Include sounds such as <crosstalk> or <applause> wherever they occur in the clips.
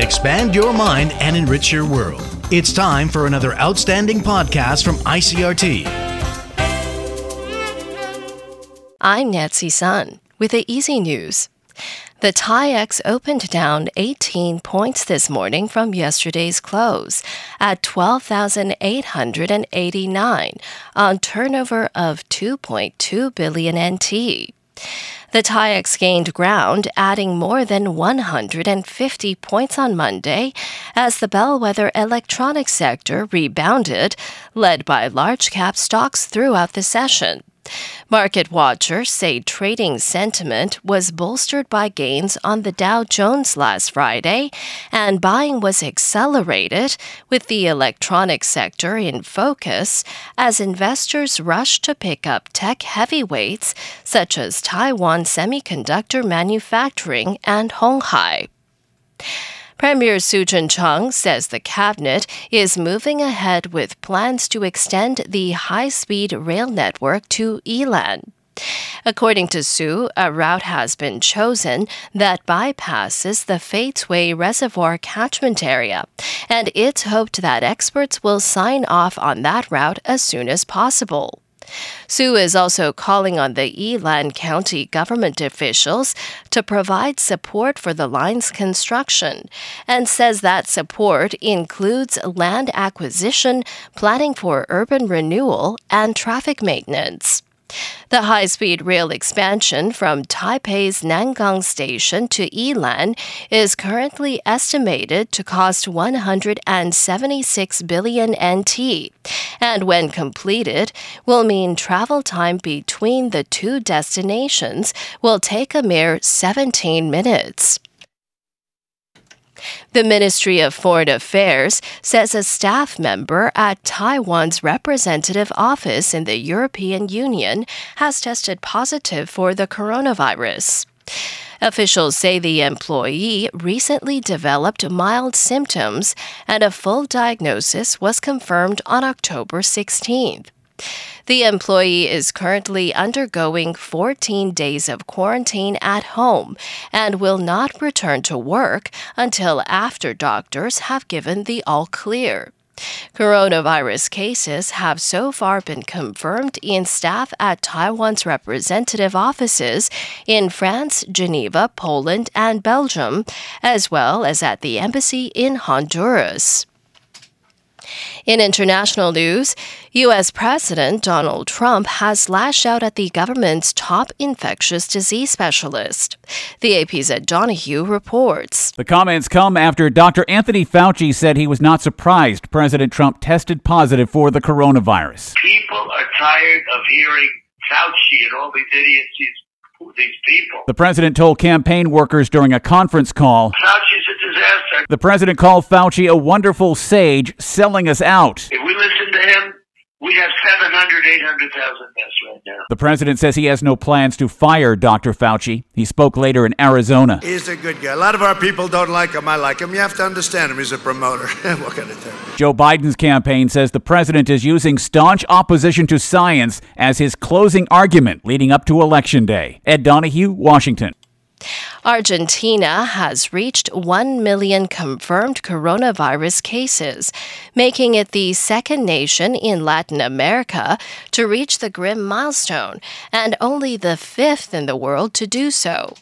Expand your mind and enrich your world. It's time for another outstanding podcast from ICRT. I'm Nancy Sun with the Easy News. The TAIEX opened down 18 points this morning from yesterday's close at 12,889 on turnover of 2.2 billion NT. The TAIEX gained ground, adding more than 150 points on Monday as the bellwether electronics sector rebounded, led by large cap stocks throughout the session. Market watchers say trading sentiment was bolstered by gains on the Dow Jones last Friday, and buying was accelerated with the electronic sector in focus as investors rushed to pick up tech heavyweights such as Taiwan Semiconductor Manufacturing and Hon Hai. Premier Su Tseng-chang says the cabinet is moving ahead with plans to extend the high-speed rail network to Yilan. According to Su, a route has been chosen that bypasses the Feicui Reservoir catchment area, and it's hoped that experts will sign off on that route as soon as possible. Su is also calling on the Yilan County government officials to provide support for the line's construction and says that support includes land acquisition, planning for urban renewal, and traffic maintenance. The high speed rail expansion from Taipei's Nangang Station to Yilan is currently estimated to cost 176 billion NT, and when completed, will mean travel time between the two destinations will take a mere 17 minutes. The Ministry of Foreign Affairs says a staff member at Taiwan's representative office in the European Union has tested positive for the coronavirus. Officials say the employee recently developed mild symptoms and a full diagnosis was confirmed on October 16th. The employee is currently undergoing 14 days of quarantine at home and will not return to work until after doctors have given the all clear. Coronavirus cases have so far been confirmed in staff at Taiwan's representative offices in France, Geneva, Poland, and Belgium, as well as at the embassy in Honduras. In international news, U.S. President Donald Trump has lashed out at the government's top infectious disease specialist. The AP's Ed Donahue reports. The comments come after Dr. Anthony Fauci said he was not surprised President Trump tested positive for the coronavirus. People are tired of hearing Fauci and all these idiots, these, these people. The president told campaign workers during a conference call Fauci's a disaster. the president called Fauci a wonderful sage selling us out. If we listen to him, we have 700, 800,000 deaths right now. The president says he has no plans to fire Dr. Fauci. He spoke later in Arizona. He's a good guy. A lot of our people don't like him. I like him. You have to understand him. He's a promoter. <laughs> what can I tell you? Joe Biden's campaign says the president is using staunch opposition to science as his closing argument leading up to Election Day. Ed Donahue, Washington. Argentina has reached 1 million confirmed coronavirus cases, making it the second nation in Latin America to reach the grim milestone and only the fifth in the world to do so.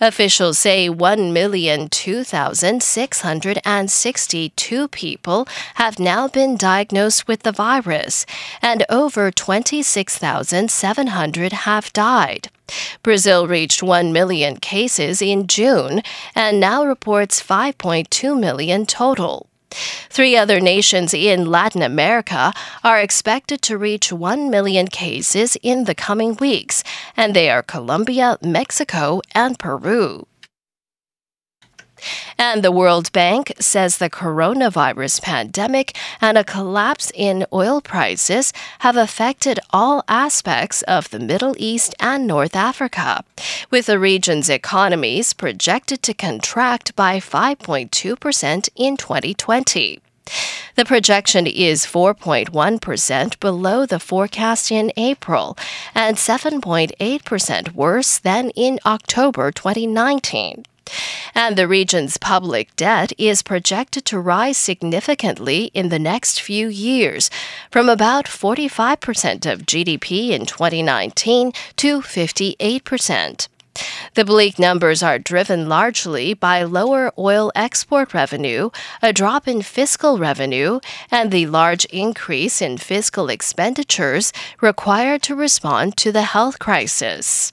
Officials say 1,002,662 people have now been diagnosed with the virus, and over 26,700 have died. Brazil reached 1 million cases in June and now reports 5.2 million total. Three other nations in Latin America are expected to reach 1 million cases in the coming weeks, and they are Colombia, Mexico, and Peru. And the World Bank says the coronavirus pandemic and a collapse in oil prices have affected all aspects of the Middle East and North Africa, with the region's economies projected to contract by 5.2% in 2020. The projection is 4.1% below the forecast in April and 7.8% worse than in October 2019. And the region's public debt is projected to rise significantly in the next few years, from about 45% of GDP in 2019 to 58%. The bleak numbers are driven largely by lower oil export revenue, a drop in fiscal revenue, and the large increase in fiscal expenditures required to respond to the health crisis.